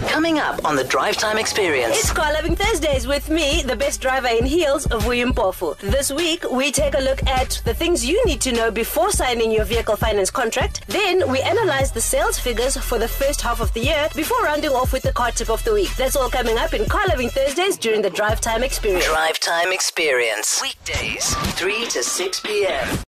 Coming up on the Drive Time Experience. It's Car Loving Thursdays with me, the best driver in heels of Vuyi Mpofu. This week, we take a look at the things you need to know before signing your vehicle finance contract. Then, we analyze the sales figures for the first half of the year before rounding off with the car tip of the week. That's all coming up in Car Loving Thursdays during the Drive Time Experience. Drive Time Experience. Weekdays, 3 to 6 p.m.